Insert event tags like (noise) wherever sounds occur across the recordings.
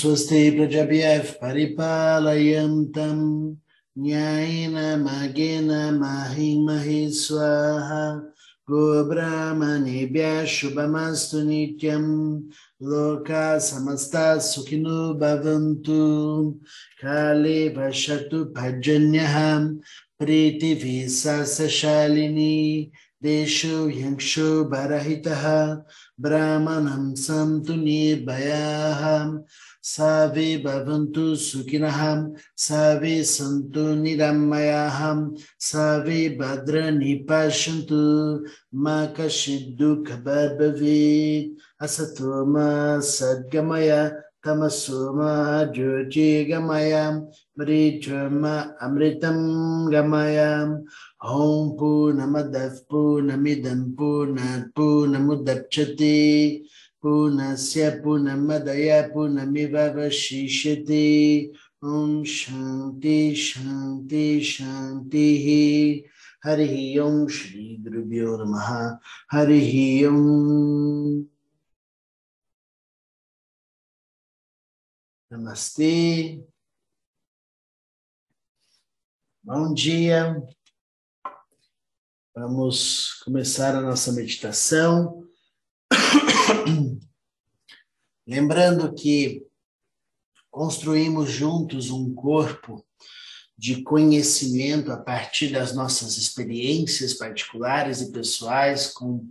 स्वस्ति प्रजभ्यः परिपालयन्तं न्यायेन मार्गेण माहि महि स्वाहा गोब्राह्मणेभ्यः शुभमस्तु नित्यं लोका समस्ता सुखिनो भवन्तु काले पश्यतु भजन्यः प्रीतिभिः देशो ह्यंशो भरहितः ब्राह्मणं सन्तु निर्भयाः सर्वे भवन्तु सुखिनः सर्वे सन्तु निरामयाः सर्वे भद्राणि पश्यन्तु मा कश्चित् दुःखभाग् भवेत् असतो मा सद्गमय तमसो मा ज्योतिर्गमय मरीचम अमृतं गमय ॐ पूर्णमदः पूर्णमिदं पूर्णात् पूर्णमुदच्छते पूर्णस्य पूर्णमदय पूर्णमिवशिष्यते ॐ शान्ति शान्ति शान्तिः हरिः ॐ श्रीगुरुभ्यो नमः हरिः ॐ Namastê. Bom dia. Vamos começar a nossa meditação. (coughs) Lembrando que construímos juntos um corpo de conhecimento a partir das nossas experiências particulares e pessoais com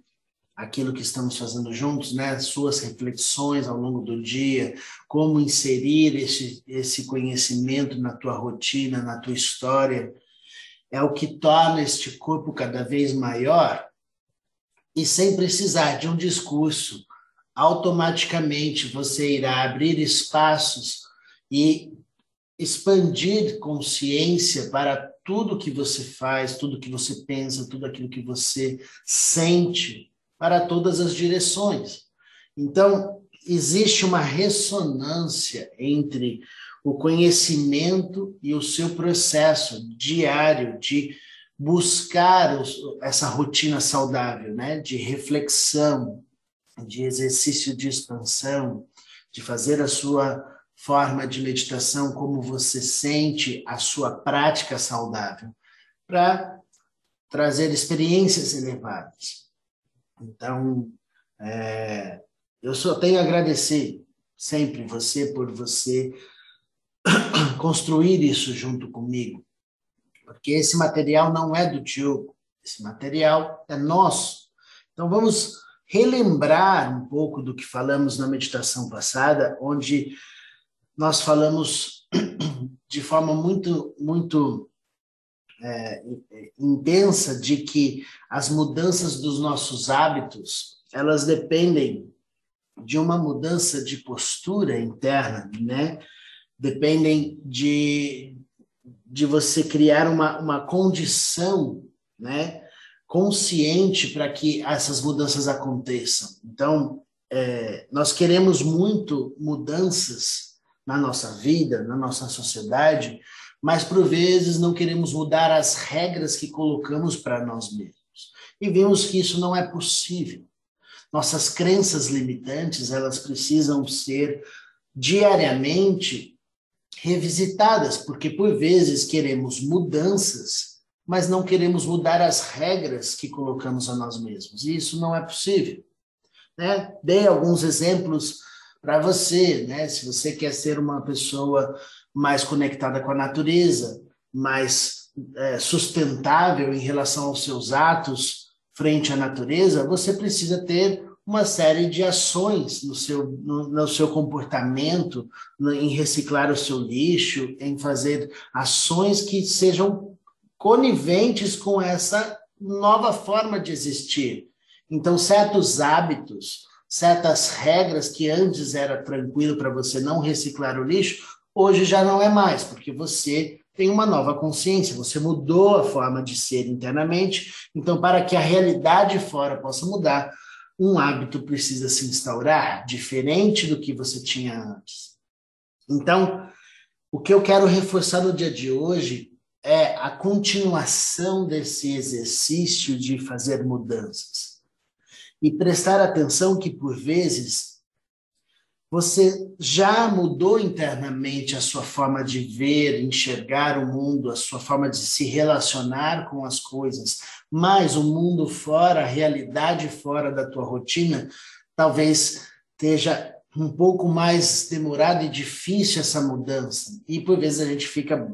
aquilo que estamos fazendo juntos, né? Suas reflexões ao longo do dia, como inserir esse, esse conhecimento na tua rotina, na tua história, é o que torna este corpo cada vez maior e sem precisar de um discurso, automaticamente você irá abrir espaços e expandir consciência para tudo que você faz, tudo que você pensa, tudo aquilo que você sente para todas as direções. Então, existe uma ressonância entre o conhecimento e o seu processo diário de buscar essa rotina saudável, né? de reflexão, de exercício de expansão, de fazer a sua forma de meditação como você sente a sua prática saudável, para trazer experiências elevadas. Então, é, eu só tenho a agradecer sempre você por você (coughs) construir isso junto comigo, porque esse material não é do Diogo, esse material é nosso. Então, vamos relembrar um pouco do que falamos na meditação passada, onde nós falamos (clears throat) de forma muito, muito é, intensa de que as mudanças dos nossos hábitos elas dependem de uma mudança de postura interna, né? Dependem de, de você criar uma, uma condição, né? Consciente para que essas mudanças aconteçam. Então, é, nós queremos muito mudanças na nossa vida, na nossa sociedade, mas por vezes não queremos mudar as regras que colocamos para nós mesmos. E vemos que isso não é possível. Nossas crenças limitantes, elas precisam ser diariamente revisitadas, porque por vezes queremos mudanças, mas não queremos mudar as regras que colocamos a nós mesmos. E isso não é possível. Né? Dei alguns exemplos para você, né? Se você quer ser uma pessoa mais conectada com a natureza, mais é, sustentável em relação aos seus atos frente à natureza, você precisa ter uma série de ações no seu, no, no seu comportamento, no, em reciclar o seu lixo, em fazer ações que sejam coniventes com essa nova forma de existir. Então, certos hábitos, certas regras que antes era tranquilo para você não reciclar o lixo, Hoje já não é mais, porque você tem uma nova consciência, você mudou a forma de ser internamente. Então, para que a realidade fora possa mudar, um hábito precisa se instaurar diferente do que você tinha antes. Então, o que eu quero reforçar no dia de hoje é a continuação desse exercício de fazer mudanças. E prestar atenção que, por vezes, Você já mudou internamente a sua forma de ver, enxergar o mundo, a sua forma de se relacionar com as coisas, mas o mundo fora, a realidade fora da tua rotina, talvez esteja um pouco mais demorada e difícil essa mudança. E por vezes a gente fica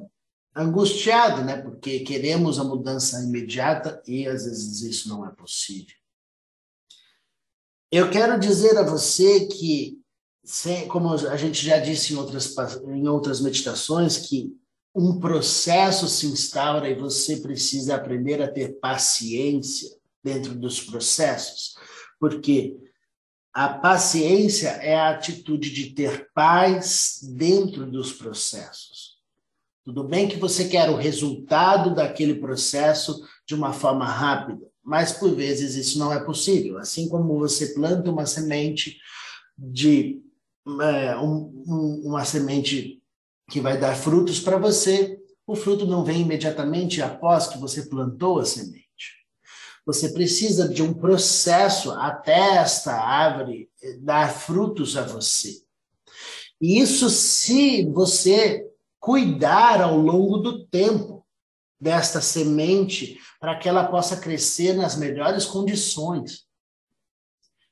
angustiado, né? Porque queremos a mudança imediata e às vezes isso não é possível. Eu quero dizer a você que como a gente já disse em outras, em outras meditações, que um processo se instaura e você precisa aprender a ter paciência dentro dos processos, porque a paciência é a atitude de ter paz dentro dos processos. Tudo bem que você quer o resultado daquele processo de uma forma rápida, mas por vezes isso não é possível. Assim como você planta uma semente de é, um, um, uma semente que vai dar frutos para você, o fruto não vem imediatamente após que você plantou a semente. Você precisa de um processo até esta árvore dar frutos a você. E isso se você cuidar ao longo do tempo desta semente para que ela possa crescer nas melhores condições.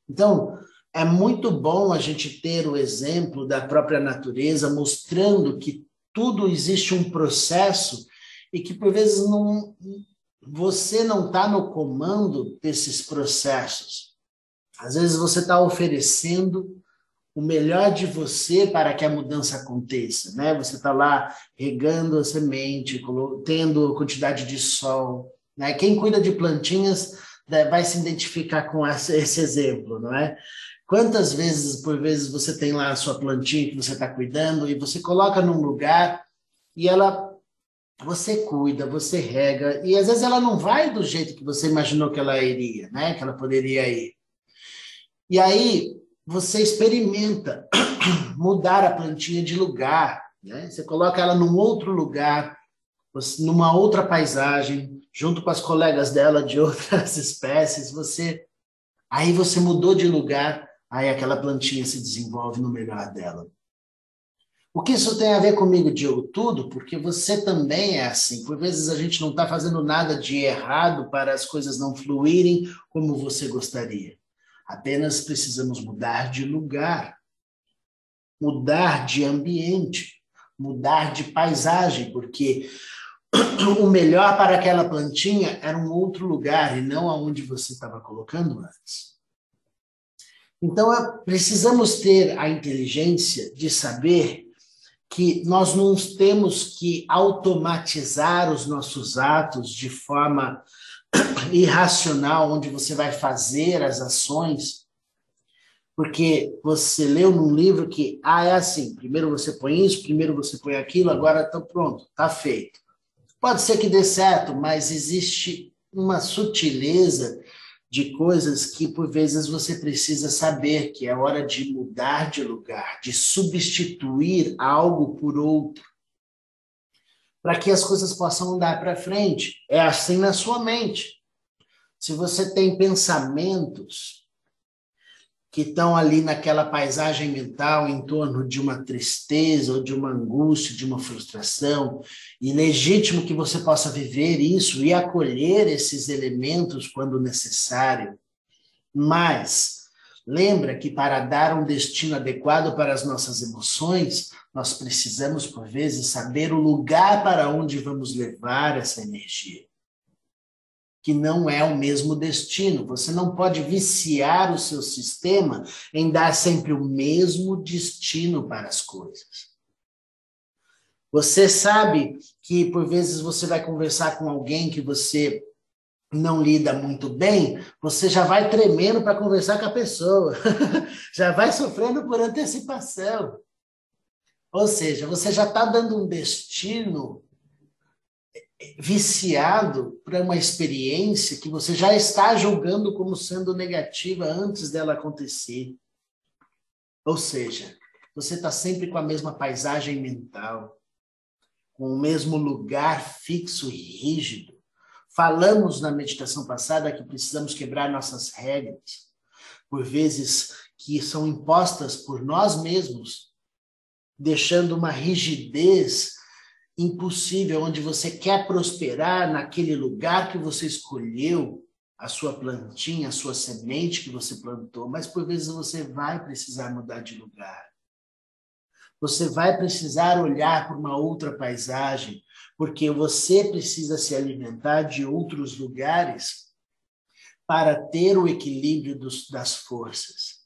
Então, é muito bom a gente ter o exemplo da própria natureza mostrando que tudo existe um processo e que por vezes não você não está no comando desses processos. Às vezes você está oferecendo o melhor de você para que a mudança aconteça, né? Você está lá regando a semente, tendo quantidade de sol, né? Quem cuida de plantinhas né, vai se identificar com esse exemplo, não é? Quantas vezes, por vezes, você tem lá a sua plantinha que você está cuidando e você coloca num lugar e ela, você cuida, você rega e às vezes ela não vai do jeito que você imaginou que ela iria, né? Que ela poderia ir. E aí você experimenta (coughs) mudar a plantinha de lugar, né? Você coloca ela num outro lugar, numa outra paisagem, junto com as colegas dela de (laughs) outras espécies, você aí você mudou de lugar aí aquela plantinha se desenvolve no melhor dela. O que isso tem a ver comigo, Diogo? Tudo, porque você também é assim. Por vezes a gente não está fazendo nada de errado para as coisas não fluírem como você gostaria. Apenas precisamos mudar de lugar, mudar de ambiente, mudar de paisagem, porque (clears throat) o melhor para aquela plantinha era um outro lugar e não aonde você estava colocando antes. Então, é, precisamos ter a inteligência de saber que nós não temos que automatizar os nossos atos de forma (coughs) irracional, onde você vai fazer as ações, porque você leu num livro que, ah, é assim, primeiro você põe isso, primeiro você põe aquilo, agora está pronto, está feito. Pode ser que dê certo, mas existe uma sutileza de coisas que por vezes você precisa saber que é hora de mudar de lugar, de substituir algo por outro, para que as coisas possam andar para frente. É assim na sua mente. Se você tem pensamentos que estão ali naquela paisagem mental em torno de uma tristeza ou de uma angústia, de uma frustração, e legítimo que você possa viver isso e acolher esses elementos quando necessário. Mas lembra que para dar um destino adequado para as nossas emoções, nós precisamos por vezes saber o lugar para onde vamos levar essa energia que não é o mesmo destino. Você não pode viciar o seu sistema em dar sempre o mesmo destino para as coisas. Você sabe que por vezes você vai conversar com alguém que você não lida muito bem, você já vai tremendo para conversar com a pessoa, (laughs) já vai sofrendo por antecipação. Ou seja, você já está dando um destino viciado para uma experiência que você já está julgando como sendo negativa antes dela acontecer. Ou seja, você está sempre com a mesma paisagem mental, com o mesmo lugar fixo e rígido. Falamos na meditação passada que precisamos quebrar nossas regras. por vezes que são impostas por nós mesmos, deixando uma rigidez impossível, onde você quer prosperar naquele lugar que você escolheu, a sua plantinha, a sua semente que você plantou, mas por vezes você vai precisar mudar de lugar. Você vai precisar olhar para uma outra paisagem, porque você precisa se alimentar de outros lugares para ter o equilíbrio dos, das forças.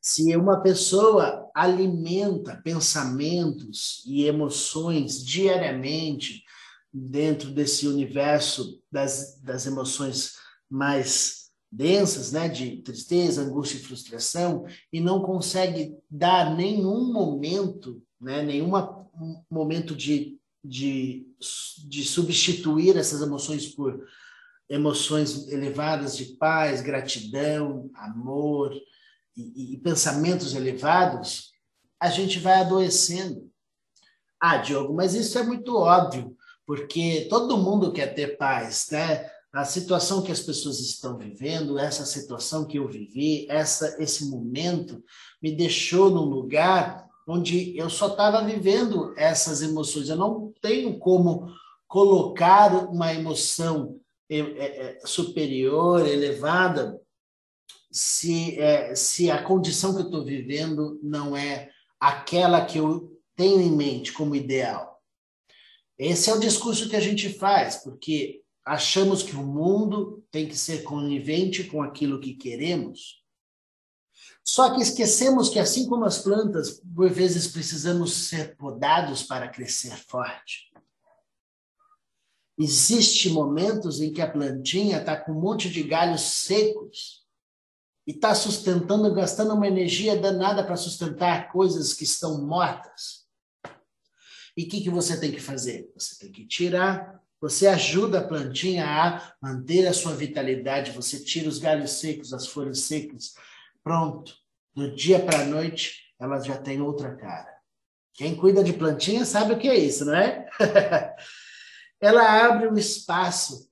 Se uma pessoa alimenta pensamentos e emoções diariamente dentro desse universo das, das emoções mais densas, né, de tristeza, angústia e frustração, e não consegue dar nenhum momento, né, nenhum momento de, de, de substituir essas emoções por emoções elevadas de paz, gratidão, amor, e, e pensamentos elevados, a gente vai adoecendo. Ah, Diogo, mas isso é muito óbvio, porque todo mundo quer ter paz, né? A situação que as pessoas estão vivendo, essa situação que eu vivi, essa esse momento me deixou num lugar onde eu só estava vivendo essas emoções. Eu não tenho como colocar uma emoção é, é, superior, elevada, se, é, se a condição que eu estou vivendo não é aquela que eu tenho em mente como ideal. Esse é o discurso que a gente faz, porque achamos que o mundo tem que ser conivente com aquilo que queremos. Só que esquecemos que, assim como as plantas, por vezes precisamos ser podados para crescer forte. Existem momentos em que a plantinha está com um monte de galhos secos e está sustentando, gastando uma energia danada para sustentar coisas que estão mortas. E o que, que você tem que fazer? Você tem que tirar, você ajuda a plantinha a manter a sua vitalidade, você tira os galhos secos, as folhas secas, pronto. Do dia para a noite, ela já tem outra cara. Quem cuida de plantinha sabe o que é isso, não é? (laughs) ela abre um espaço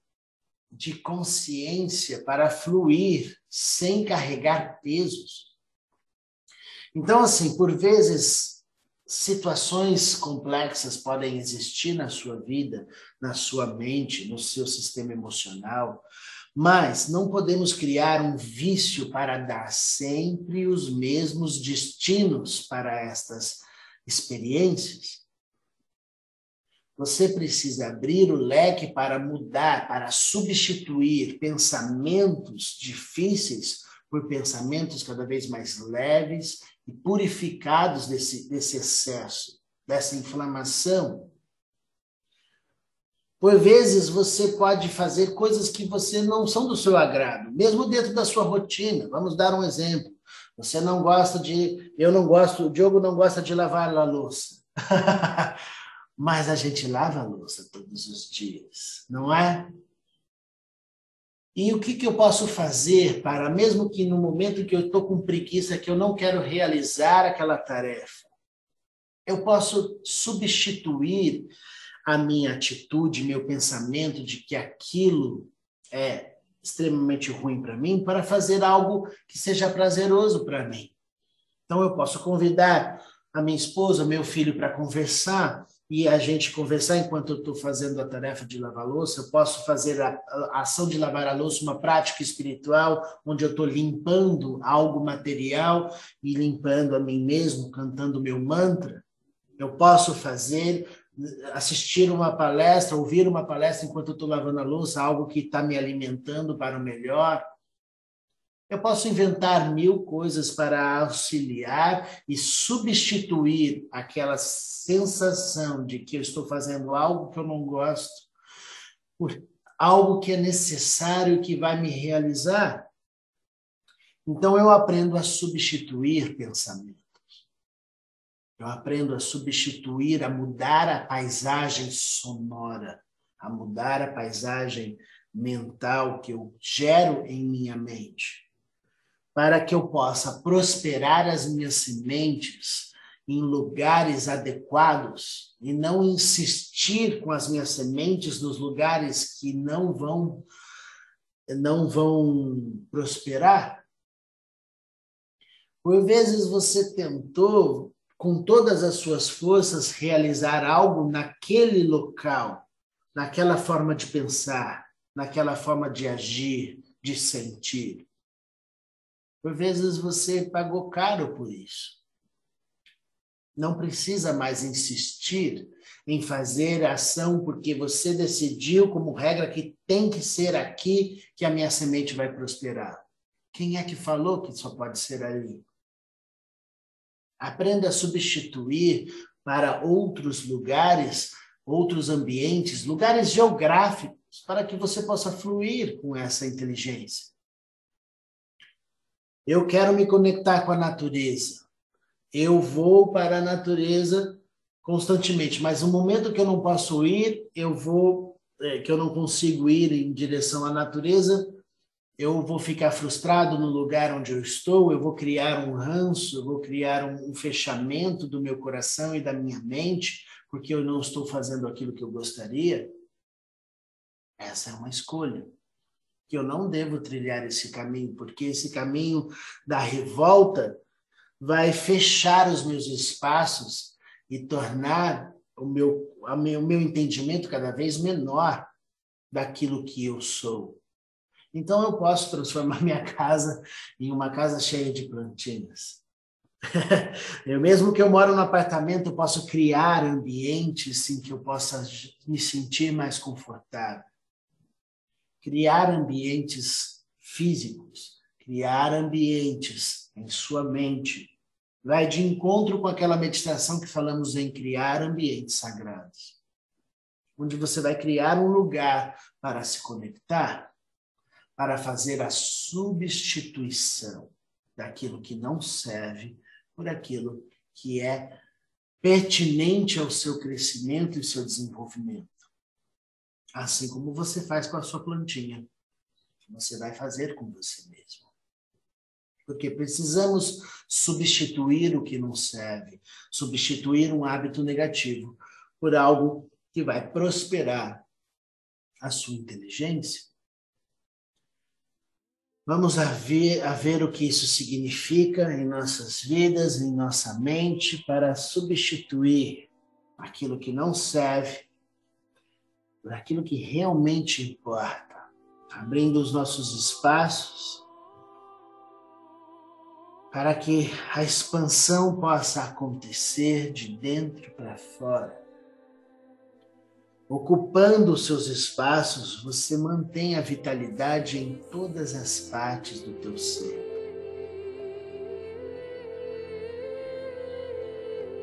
de consciência para fluir sem carregar pesos. Então, assim, por vezes, situações complexas podem existir na sua vida, na sua mente, no seu sistema emocional, mas não podemos criar um vício para dar sempre os mesmos destinos para estas experiências. Você precisa abrir o leque para mudar, para substituir pensamentos difíceis por pensamentos cada vez mais leves e purificados desse, desse excesso, dessa inflamação. Por vezes você pode fazer coisas que você não são do seu agrado, mesmo dentro da sua rotina. Vamos dar um exemplo. Você não gosta de, eu não gosto, o Diogo não gosta de lavar a louça. (laughs) mas a gente lava a louça todos os dias, não é? E o que, que eu posso fazer para, mesmo que no momento que eu estou com preguiça, que eu não quero realizar aquela tarefa, eu posso substituir a minha atitude, meu pensamento de que aquilo é extremamente ruim para mim, para fazer algo que seja prazeroso para mim. Então, eu posso convidar a minha esposa, meu filho para conversar e a gente conversar enquanto eu estou fazendo a tarefa de lavar louça, eu posso fazer a, a ação de lavar a louça uma prática espiritual, onde eu estou limpando algo material e limpando a mim mesmo, cantando meu mantra. Eu posso fazer, assistir uma palestra, ouvir uma palestra enquanto eu estou lavando a louça, algo que está me alimentando para o melhor. Eu posso inventar mil coisas para auxiliar e substituir aquela sensação de que eu estou fazendo algo que eu não gosto por algo que é necessário que vai me realizar. Então eu aprendo a substituir pensamentos. Eu aprendo a substituir, a mudar a paisagem sonora, a mudar a paisagem mental que eu gero em minha mente para que eu possa prosperar as minhas sementes em lugares adequados e não insistir com as minhas sementes nos lugares que não vão não vão prosperar, Por vezes você tentou, com todas as suas forças, realizar algo naquele local, naquela forma de pensar, naquela forma de agir, de sentir. Por vezes você pagou caro por isso. Não precisa mais insistir em fazer ação porque você decidiu como regra que tem que ser aqui que a minha semente vai prosperar. Quem é que falou que só pode ser ali? Aprenda a substituir para outros lugares, outros ambientes, lugares geográficos, para que você possa fluir com essa inteligência. Eu quero me conectar com a natureza. Eu vou para a natureza constantemente, mas no momento que eu não posso ir, eu vou, é, que eu não consigo ir em direção à natureza, eu vou ficar frustrado no lugar onde eu estou, eu vou criar um ranço, eu vou criar um, um fechamento do meu coração e da minha mente, porque eu não estou fazendo aquilo que eu gostaria. Essa é uma escolha. Que eu não devo trilhar esse caminho, porque esse caminho da revolta vai fechar os meus espaços e tornar o meu, o meu, meu entendimento cada vez menor daquilo que eu sou. Então eu posso transformar (laughs) minha casa em uma casa cheia de plantinhas. (laughs) eu mesmo que eu moro no apartamento, eu posso criar ambientes em que eu possa me sentir mais confortável. Criar ambientes físicos, criar ambientes em sua mente. Vai de encontro com aquela meditação que falamos em criar ambientes sagrados. Onde você vai criar um lugar para se conectar para fazer a substituição daquilo que não serve por aquilo que é pertinente ao seu crescimento e seu desenvolvimento. Assim como você faz com a sua plantinha, você vai fazer com você mesmo. Porque precisamos substituir o que não serve, substituir um hábito negativo por algo que vai prosperar a sua inteligência Vamos a ver, a ver o que isso significa em nossas vidas, em nossa mente, para substituir aquilo que não serve por aquilo que realmente importa, abrindo os nossos espaços para que a expansão possa acontecer de dentro para fora. Ocupando os seus espaços, você mantém a vitalidade em todas as partes do teu ser.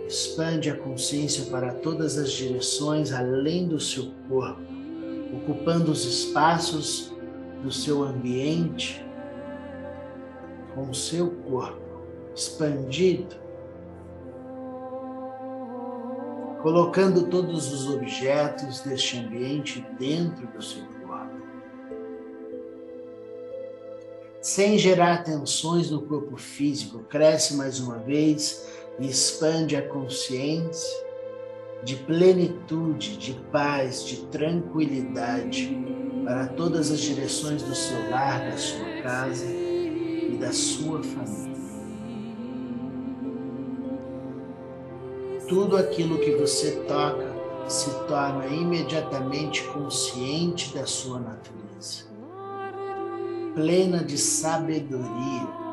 Expande a consciência para todas as direções além do seu corpo, ocupando os espaços do seu ambiente com o seu corpo expandido colocando todos os objetos deste ambiente dentro do seu corpo. Sem gerar tensões no corpo físico, cresce mais uma vez e expande a consciência de plenitude, de paz, de tranquilidade para todas as direções do seu lar, da sua casa e da sua família. tudo aquilo que você toca se torna imediatamente consciente da sua natureza, plena de sabedoria,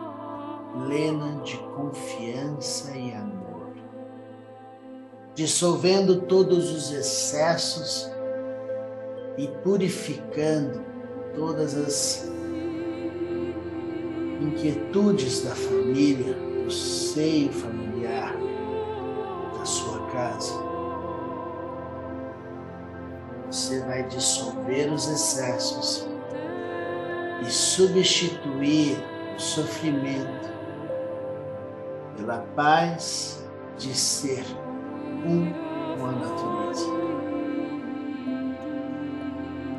plena de confiança e amor, dissolvendo todos os excessos e purificando todas as inquietudes da família, do seio familiar casa. Você vai dissolver os excessos e substituir o sofrimento pela paz de ser um com a natureza.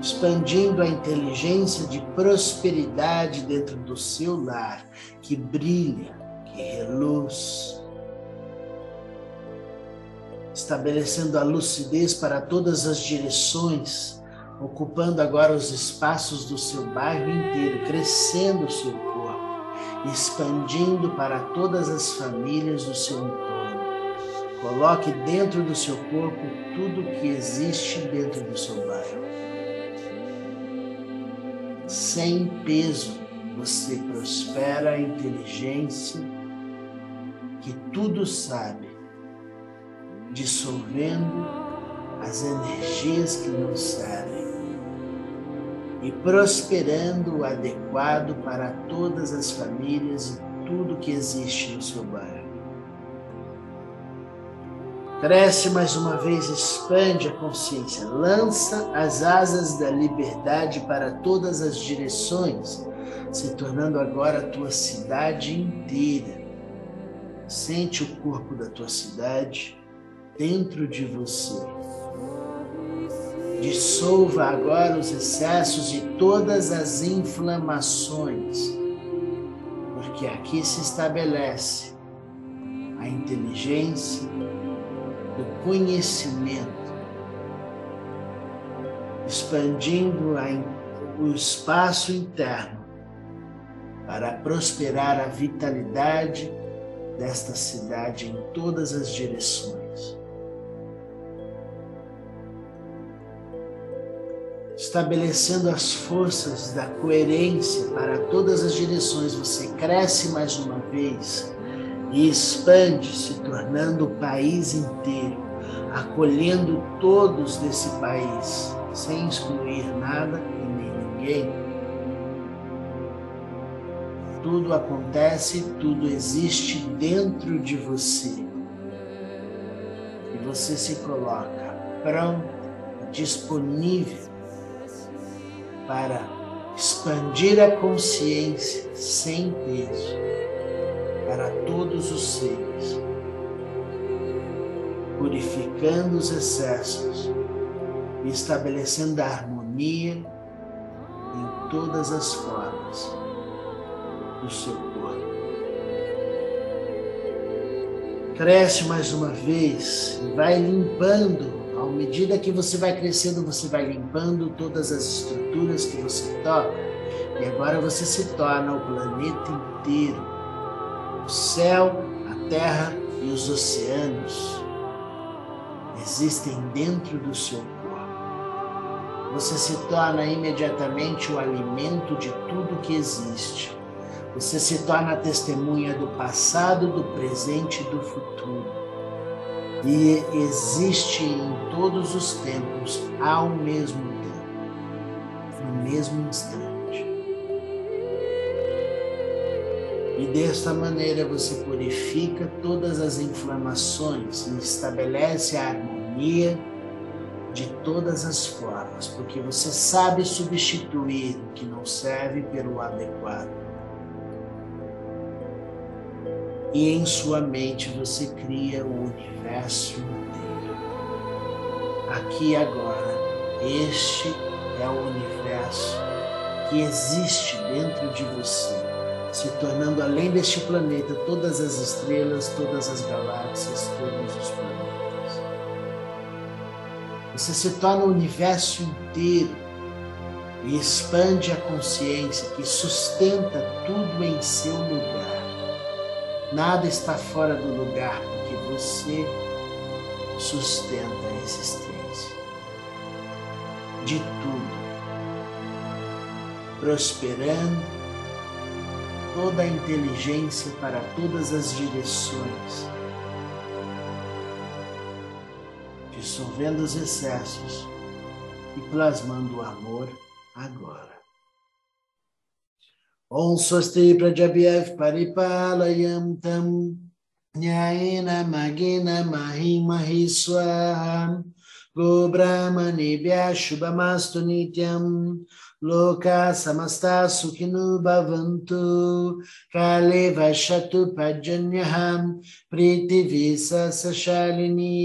Expandindo a inteligência de prosperidade dentro do seu lar, que brilha, que reluz, estabelecendo a lucidez para todas as direções, ocupando agora os espaços do seu bairro inteiro, crescendo o seu expandindo para todas as famílias do seu entorno. Coloque dentro do seu corpo tudo que existe dentro do seu bairro. Sem peso, você prospera a inteligência que tudo sabe, dissolvendo as energias que não servem e prosperando o adequado para todas as famílias e tudo que existe no seu bairro. Cresce mais uma vez, expande a consciência, lança as asas da liberdade para todas as direções, se tornando agora a tua cidade inteira. Sente o corpo da tua cidade dentro de você. Dissolva agora os excessos e todas as inflamações, porque aqui se estabelece a inteligência do conhecimento, expandindo a, o espaço interno para prosperar a vitalidade desta cidade em todas as direções. Estabelecendo as forças da coerência para todas as direções, você cresce mais uma vez e expande, se tornando o país inteiro, acolhendo todos desse país, sem excluir nada e nem ninguém. Tudo acontece, tudo existe dentro de você. E você se coloca pronto, disponível para expandir a consciência sem peso para todos os seres, purificando os excessos e estabelecendo a harmonia em todas as formas do seu corpo. Cresce mais uma vez e vai limpando medida que você vai crescendo, você vai limpando todas as estruturas que você toca. E agora você se torna o planeta inteiro. O céu, a terra e os oceanos existem dentro do seu corpo. Você se torna imediatamente o alimento de tudo que existe. Você se torna testemunha do passado, do presente e do futuro e existe em todos os tempos ao mesmo tempo, no mesmo instante. E desta maneira você purifica todas as inflamações e estabelece a harmonia de todas as formas, porque você sabe substituir o que não serve pelo adequado. E em sua mente você cria o universo inteiro. Aqui e agora, este é o universo que existe dentro de você, se tornando além deste planeta todas as estrelas, todas as galáxias, todos os planetas. Você se torna o universo inteiro e expande a consciência que sustenta tudo em seu lugar Nada está fora do lugar, porque você sustenta a existência. De tudo, prosperando toda a inteligência para todas as direções, dissolvendo os excessos e plasmando o amor agora. ॐ स्वस्ति प्रजभ्यः परिपालयन्तं न्यायेन मगेन महि महि स्वाहा गोब्राह्मणेभ्यः शुभमास्तु नित्यम् लोका समस्ता सुखिनो भवन्तु काले पर्जन्यः प्रीतिभिः सशालिनी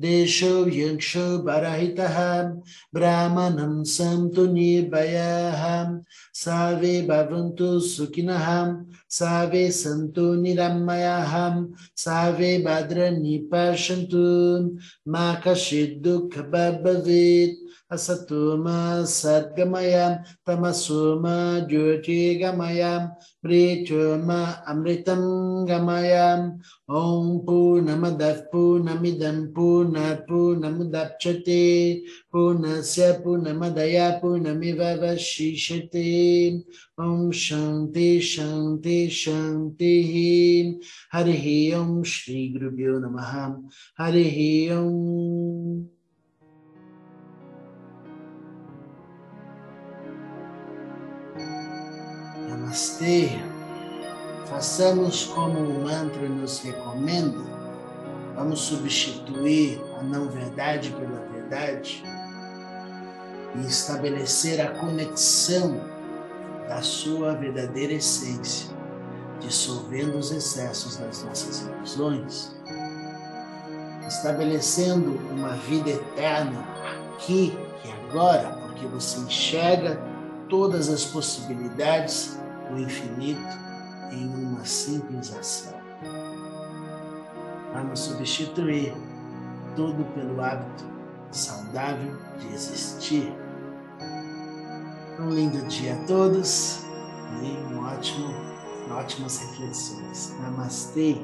देशो यक्षो बरहितः, ब्राह्मणं सन्तु निर्भयः। सर्वे भवन्तु सुखिनः सर्वे सन्तु निरमयाः। सर्वे भद्रनि पश्यन्तु मा कश्चित् दुःखभवेत् असतो मा सद्गमयां तमसो मा ज्योतिर्गमयां प्रेचो मा अमृतं गमयां। ॐ पूर्णमदः, पूर्णमिदं पूर्ण Purnasya Purnamadaya Purnamiva Vashishate, Om Shanti Shanti Shanti Hari Om Shri Guru Namaha Hari Om Namastê. Façamos como o mantra nos recomenda. Vamos substituir a não verdade pela verdade e estabelecer a conexão da sua verdadeira essência, dissolvendo os excessos das nossas ilusões, estabelecendo uma vida eterna aqui e agora, porque você enxerga todas as possibilidades do infinito em uma simples ação. Vamos substituir tudo pelo hábito saudável de existir. Um lindo dia a todos e um ótimo, ótimas reflexões. Namastê.